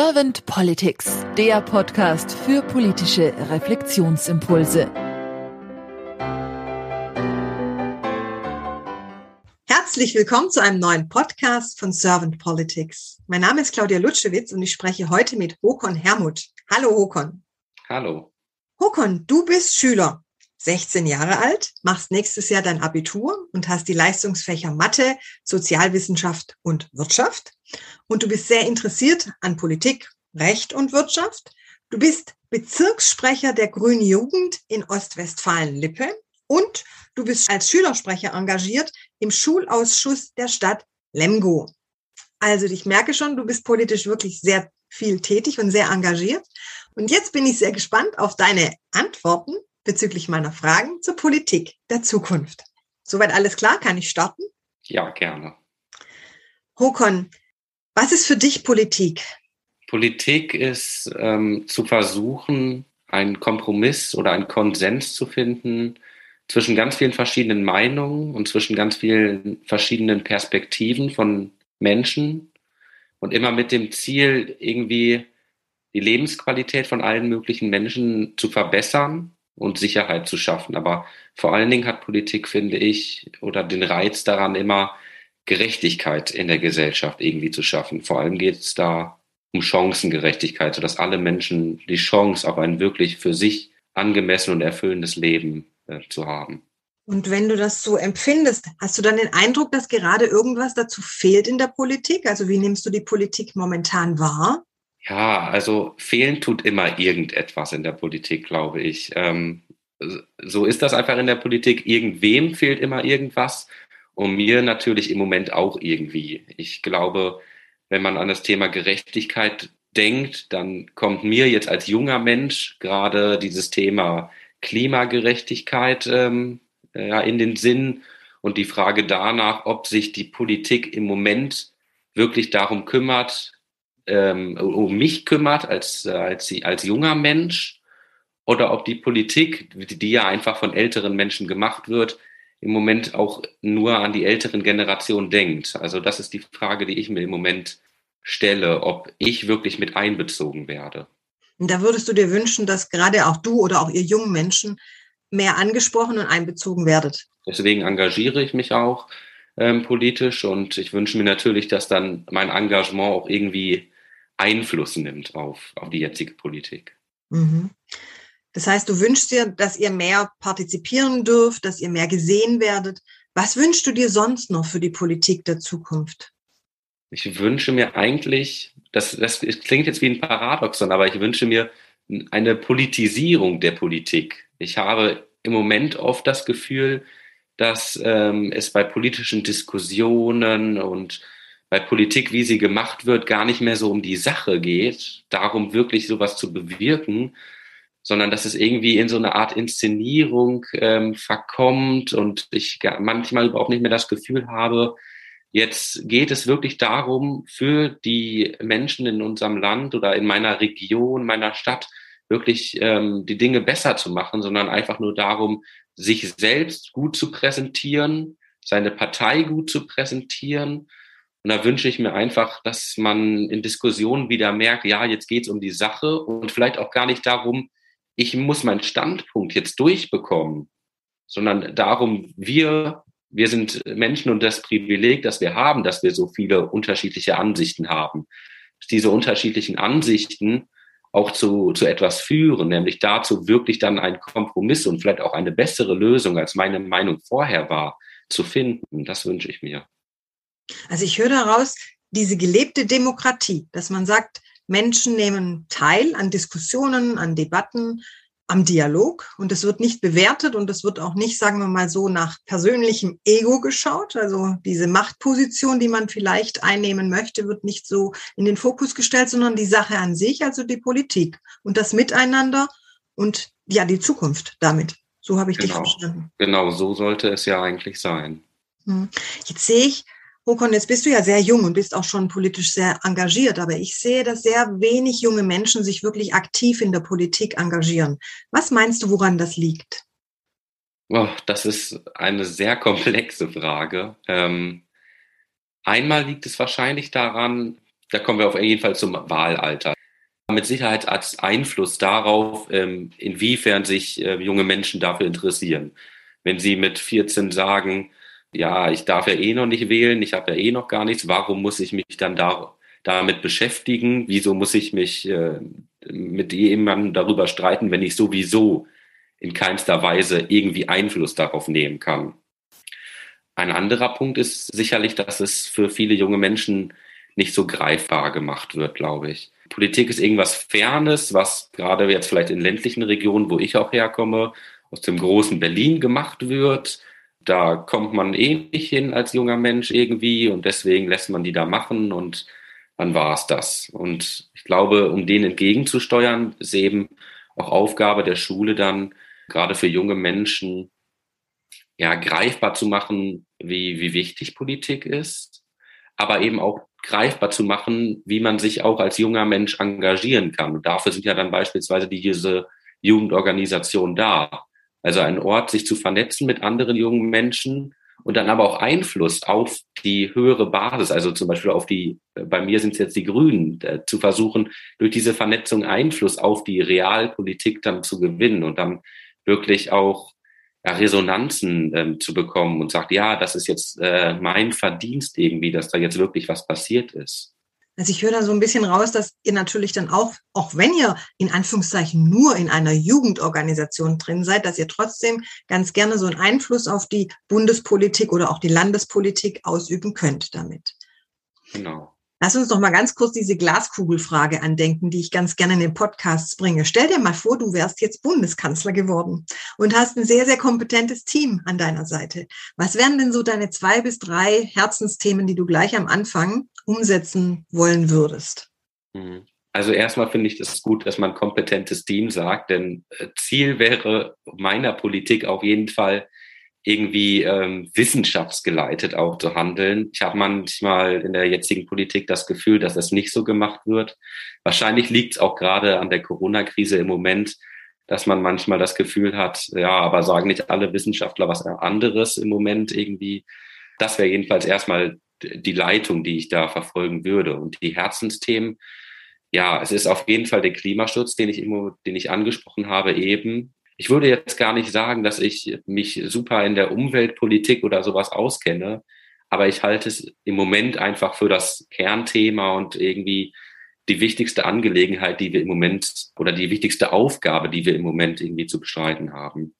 Servant Politics, der Podcast für politische Reflexionsimpulse. Herzlich willkommen zu einem neuen Podcast von Servant Politics. Mein Name ist Claudia Lutschewitz und ich spreche heute mit Håkon Hermuth. Hallo Håkon. Hallo. Håkon, du bist Schüler, 16 Jahre alt, machst nächstes Jahr dein Abitur und hast die Leistungsfächer Mathe, Sozialwissenschaft und Wirtschaft. Und du bist sehr interessiert an Politik, Recht und Wirtschaft. Du bist Bezirkssprecher der Grünen Jugend in Ostwestfalen-Lippe und du bist als Schülersprecher engagiert im Schulausschuss der Stadt Lemgo. Also ich merke schon, du bist politisch wirklich sehr viel tätig und sehr engagiert. Und jetzt bin ich sehr gespannt auf deine Antworten bezüglich meiner Fragen zur Politik der Zukunft. Soweit alles klar? Kann ich starten? Ja, gerne. Håkon, was ist für dich Politik? Politik ist ähm, zu versuchen, einen Kompromiss oder einen Konsens zu finden zwischen ganz vielen verschiedenen Meinungen und zwischen ganz vielen verschiedenen Perspektiven von Menschen und immer mit dem Ziel, irgendwie die Lebensqualität von allen möglichen Menschen zu verbessern und Sicherheit zu schaffen. Aber vor allen Dingen hat Politik, finde ich, oder den Reiz daran, immer Gerechtigkeit in der Gesellschaft irgendwie zu schaffen. Vor allem geht es da um Chancengerechtigkeit, sodass alle Menschen die Chance auf ein wirklich für sich angemessen und erfüllendes Leben äh, zu haben. Und wenn du das so empfindest, hast du dann den Eindruck, dass gerade irgendwas dazu fehlt in der Politik? Also wie nimmst du die Politik momentan wahr? Ja, also fehlen tut immer irgendetwas in der Politik, glaube ich. Ähm, so ist das einfach in der Politik. Irgendwem fehlt immer irgendwas und mir natürlich im Moment auch irgendwie. Ich glaube, wenn man an das Thema Gerechtigkeit denkt, dann kommt mir jetzt als junger Mensch gerade dieses Thema Klimagerechtigkeit ähm, ja, in den Sinn und die Frage danach, ob sich die Politik im Moment wirklich darum kümmert, ähm, um mich kümmert als, äh, als, als junger Mensch oder ob die Politik, die ja einfach von älteren Menschen gemacht wird, im Moment auch nur an die älteren Generationen denkt. Also das ist die Frage, die ich mir im Moment stelle, ob ich wirklich mit einbezogen werde. Und da würdest du dir wünschen, dass gerade auch du oder auch ihr jungen Menschen mehr angesprochen und einbezogen werdet. Deswegen engagiere ich mich auch ähm, politisch und ich wünsche mir natürlich, dass dann mein Engagement auch irgendwie Einfluss nimmt auf, auf die jetzige Politik. Mhm. Das heißt, du wünschst dir, dass ihr mehr partizipieren dürft, dass ihr mehr gesehen werdet. Was wünschst du dir sonst noch für die Politik der Zukunft? Ich wünsche mir eigentlich, das, das klingt jetzt wie ein Paradoxon, aber ich wünsche mir eine Politisierung der Politik. Ich habe im Moment oft das Gefühl, dass ähm, es bei politischen Diskussionen und bei Politik, wie sie gemacht wird, gar nicht mehr so um die Sache geht, darum wirklich sowas zu bewirken, sondern dass es irgendwie in so eine Art Inszenierung ähm, verkommt und ich manchmal überhaupt nicht mehr das Gefühl habe, jetzt geht es wirklich darum, für die Menschen in unserem Land oder in meiner Region, meiner Stadt, wirklich ähm, die Dinge besser zu machen, sondern einfach nur darum, sich selbst gut zu präsentieren, seine Partei gut zu präsentieren und da wünsche ich mir einfach, dass man in Diskussionen wieder merkt, ja, jetzt geht es um die Sache und vielleicht auch gar nicht darum, ich muss meinen Standpunkt jetzt durchbekommen, sondern darum, wir, wir sind Menschen und das Privileg, das wir haben, dass wir so viele unterschiedliche Ansichten haben. Diese unterschiedlichen Ansichten auch zu, zu etwas führen, nämlich dazu wirklich dann einen Kompromiss und vielleicht auch eine bessere Lösung, als meine Meinung vorher war, zu finden. Das wünsche ich mir. Also ich höre daraus diese gelebte Demokratie, dass man sagt, Menschen nehmen teil an Diskussionen, an Debatten, am Dialog und es wird nicht bewertet und es wird auch nicht, sagen wir mal so, nach persönlichem Ego geschaut. Also diese Machtposition, die man vielleicht einnehmen möchte, wird nicht so in den Fokus gestellt, sondern die Sache an sich, also die Politik und das Miteinander und ja, die Zukunft damit. So habe ich genau. dich verstanden. Genau, so sollte es ja eigentlich sein. Hm. Jetzt sehe ich, Håkon, jetzt bist du ja sehr jung und bist auch schon politisch sehr engagiert, aber ich sehe, dass sehr wenig junge Menschen sich wirklich aktiv in der Politik engagieren. Was meinst du, woran das liegt? Oh, das ist eine sehr komplexe Frage. Ähm, einmal liegt es wahrscheinlich daran, da kommen wir auf jeden Fall zum Wahlalter. Mit Sicherheit als Einfluss darauf, ähm, inwiefern sich äh, junge Menschen dafür interessieren. Wenn sie mit 14 sagen, ja, ich darf ja eh noch nicht wählen, ich habe ja eh noch gar nichts, warum muss ich mich dann da, damit beschäftigen? Wieso muss ich mich äh, mit jemandem darüber streiten, wenn ich sowieso in keinster Weise irgendwie Einfluss darauf nehmen kann? Ein anderer Punkt ist sicherlich, dass es für viele junge Menschen nicht so greifbar gemacht wird, glaube ich. Politik ist irgendwas Fernes, was gerade jetzt vielleicht in ländlichen Regionen, wo ich auch herkomme, aus dem großen Berlin gemacht wird. Da kommt man eh nicht hin als junger Mensch irgendwie und deswegen lässt man die da machen und dann war es das. Und ich glaube, um denen entgegenzusteuern, ist eben auch Aufgabe der Schule dann, gerade für junge Menschen, ja, greifbar zu machen, wie, wie wichtig Politik ist, aber eben auch greifbar zu machen, wie man sich auch als junger Mensch engagieren kann. Und dafür sind ja dann beispielsweise diese Jugendorganisationen da. Also ein Ort, sich zu vernetzen mit anderen jungen Menschen und dann aber auch Einfluss auf die höhere Basis, also zum Beispiel auf die, bei mir sind es jetzt die Grünen, äh, zu versuchen, durch diese Vernetzung Einfluss auf die Realpolitik dann zu gewinnen und dann wirklich auch ja, Resonanzen ähm, zu bekommen und sagt, ja, das ist jetzt äh, mein Verdienst irgendwie, dass da jetzt wirklich was passiert ist. Also ich höre da so ein bisschen raus, dass ihr natürlich dann auch, auch wenn ihr in Anführungszeichen nur in einer Jugendorganisation drin seid, dass ihr trotzdem ganz gerne so einen Einfluss auf die Bundespolitik oder auch die Landespolitik ausüben könnt damit. Genau. Lass uns doch mal ganz kurz diese Glaskugelfrage andenken, die ich ganz gerne in den Podcasts bringe. Stell dir mal vor, du wärst jetzt Bundeskanzler geworden und hast ein sehr, sehr kompetentes Team an deiner Seite. Was wären denn so deine zwei bis drei Herzensthemen, die du gleich am Anfang umsetzen wollen würdest? Mhm. Also erstmal finde ich das gut, dass man kompetentes Team sagt, denn äh, Ziel wäre meiner Politik auf jeden Fall, irgendwie ähm, wissenschaftsgeleitet auch zu handeln. Ich habe manchmal in der jetzigen Politik das Gefühl, dass das nicht so gemacht wird. Wahrscheinlich liegt es auch gerade an der Corona-Krise im Moment, dass man manchmal das Gefühl hat, ja, aber sagen nicht alle Wissenschaftler was anderes im Moment irgendwie. Das wäre jedenfalls erstmal die Leitung, die ich da verfolgen würde. Und die Herzensthemen, ja, es ist auf jeden Fall der Klimaschutz, den ich, immer, den ich angesprochen habe eben ich würde jetzt gar nicht sagen, dass ich mich super in der Umweltpolitik oder sowas auskenne, aber ich halte es im Moment einfach für das Kernthema und irgendwie die wichtigste Angelegenheit, die wir im Moment oder die wichtigste Aufgabe, die wir im Moment irgendwie zu bestreiten haben.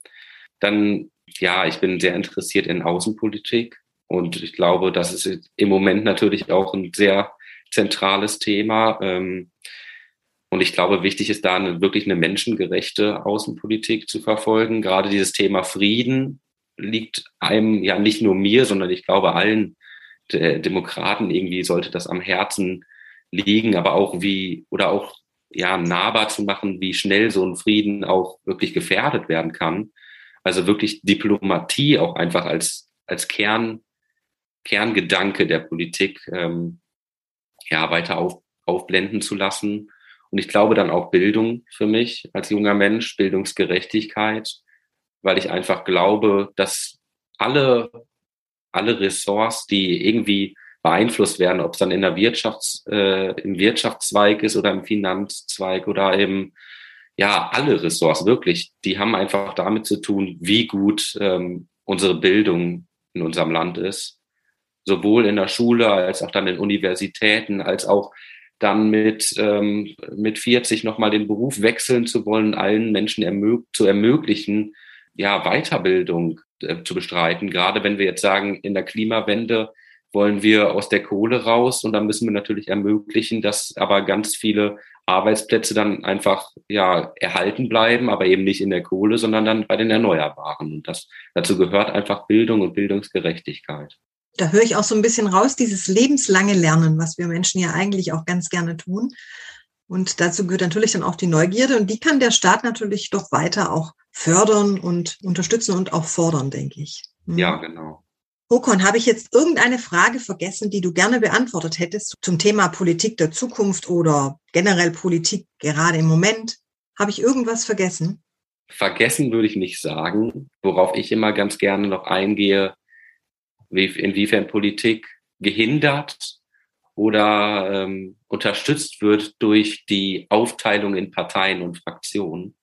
Dann, ja, ich bin sehr interessiert in Außenpolitik und ich glaube, das ist im Moment natürlich auch ein sehr zentrales Thema. Ähm, und ich glaube, wichtig ist da eine, wirklich eine menschengerechte Außenpolitik zu verfolgen. Gerade dieses Thema Frieden liegt einem ja nicht nur mir, sondern ich glaube allen Demokraten irgendwie sollte das am Herzen liegen, aber auch wie oder auch ja nahbar zu machen, wie schnell so ein Frieden auch wirklich gefährdet werden kann. Also wirklich Diplomatie auch einfach als als Kern Kerngedanke der Politik ähm, ja weiter auf, aufblenden zu lassen und ich glaube dann auch Bildung für mich als junger Mensch, Bildungsgerechtigkeit, weil ich einfach glaube, dass alle, alle Ressorts, die irgendwie beeinflusst werden, ob es dann in der Wirtschafts, äh, im Wirtschaftszweig ist oder im Finanzzweig oder eben, ja, alle Ressorts wirklich, die haben einfach damit zu tun, wie gut ähm, unsere Bildung in unserem Land ist. Sowohl in der Schule als auch dann in Universitäten, als auch dann mit, ähm, mit 40 nochmal den Beruf wechseln zu wollen, allen Menschen ermög zu ermöglichen, ja, Weiterbildung äh, zu bestreiten. Gerade wenn wir jetzt sagen, in der Klimawende wollen wir aus der Kohle raus und dann müssen wir natürlich ermöglichen, dass aber ganz viele Arbeitsplätze dann einfach ja erhalten bleiben, aber eben nicht in der Kohle, sondern dann bei den Erneuerbaren. Und das dazu gehört einfach Bildung und Bildungsgerechtigkeit da höre ich auch so ein bisschen raus, dieses lebenslange Lernen, was wir Menschen ja eigentlich auch ganz gerne tun. Und dazu gehört natürlich dann auch die Neugierde und die kann der Staat natürlich doch weiter auch fördern und unterstützen und auch fordern, denke ich. Hm. Ja, genau. Håkon, habe ich jetzt irgendeine Frage vergessen, die du gerne beantwortet hättest zum Thema Politik der Zukunft oder generell Politik gerade im Moment? Habe ich irgendwas vergessen? Vergessen würde ich nicht sagen. Worauf ich immer ganz gerne noch eingehe, inwiefern Politik gehindert oder ähm, unterstützt wird durch die Aufteilung in Parteien und Fraktionen.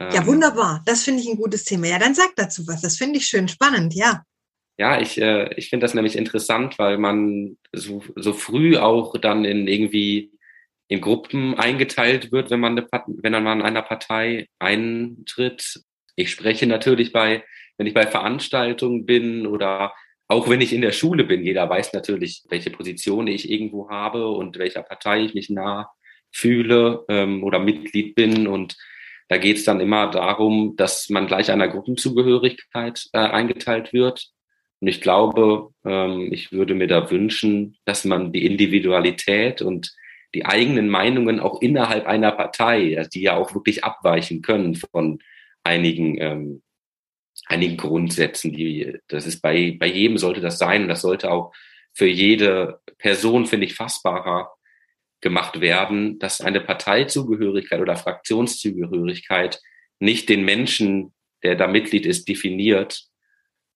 Ja, ähm, wunderbar. Das finde ich ein gutes Thema. Ja, dann sag dazu was. Das finde ich schön spannend, ja. Ja, ich, äh, ich finde das nämlich interessant, weil man so, so früh auch dann in irgendwie in Gruppen eingeteilt wird, wenn man, eine, wenn man in einer Partei eintritt. Ich spreche natürlich bei, wenn ich bei Veranstaltungen bin oder auch wenn ich in der Schule bin. Jeder weiß natürlich, welche Position ich irgendwo habe und welcher Partei ich mich nah fühle ähm, oder Mitglied bin. Und da geht es dann immer darum, dass man gleich einer Gruppenzugehörigkeit äh, eingeteilt wird. Und ich glaube, ähm, ich würde mir da wünschen, dass man die Individualität und die eigenen Meinungen auch innerhalb einer Partei, die ja auch wirklich abweichen können von einigen, ähm, einigen Grundsätzen, die, das ist bei, bei jedem sollte das sein und das sollte auch für jede Person, finde ich, fassbarer gemacht werden, dass eine Parteizugehörigkeit oder Fraktionszugehörigkeit nicht den Menschen, der da Mitglied ist, definiert,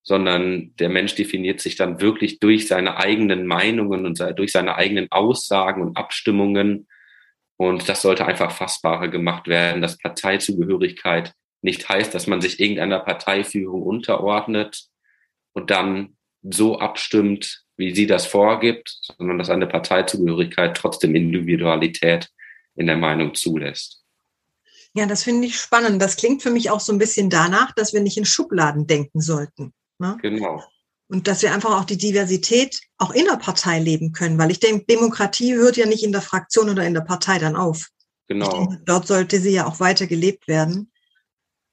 sondern der Mensch definiert sich dann wirklich durch seine eigenen Meinungen und durch seine eigenen Aussagen und Abstimmungen. Und das sollte einfach fassbarer gemacht werden, dass Parteizugehörigkeit nicht heißt, dass man sich irgendeiner Parteiführung unterordnet und dann so abstimmt, wie sie das vorgibt, sondern dass eine Parteizugehörigkeit trotzdem Individualität in der Meinung zulässt. Ja, das finde ich spannend. Das klingt für mich auch so ein bisschen danach, dass wir nicht in Schubladen denken sollten. Ne? Genau. Und dass wir einfach auch die Diversität auch in der Partei leben können, weil ich denke, Demokratie hört ja nicht in der Fraktion oder in der Partei dann auf. Genau. Denke, dort sollte sie ja auch weiter gelebt werden.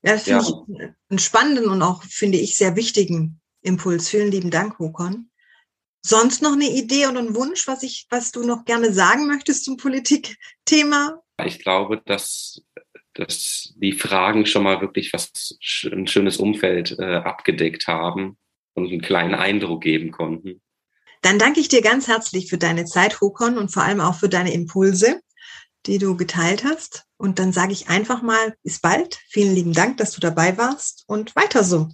Ja, das finde ja. ich einen spannenden und auch, finde ich, sehr wichtigen Impuls. Vielen lieben Dank, Hokon. Sonst noch eine Idee und ein Wunsch, was ich, was du noch gerne sagen möchtest zum Politikthema? Ich glaube, dass dass die Fragen schon mal wirklich was ein schönes Umfeld äh, abgedeckt haben und einen kleinen Eindruck geben konnten. Dann danke ich dir ganz herzlich für deine Zeit, Hokon, und vor allem auch für deine Impulse, die du geteilt hast. Und dann sage ich einfach mal, bis bald. Vielen lieben Dank, dass du dabei warst und weiter so.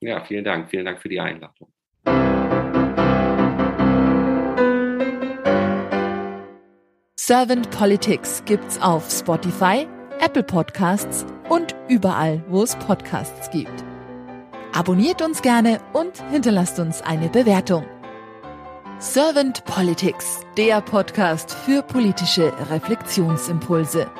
Ja, vielen Dank. Vielen Dank für die Einladung. Servant Politics gibt's auf Spotify, Apple Podcasts und überall, wo es Podcasts gibt. Abonniert uns gerne und hinterlasst uns eine Bewertung. Servant Politics, der Podcast für politische Reflexionsimpulse.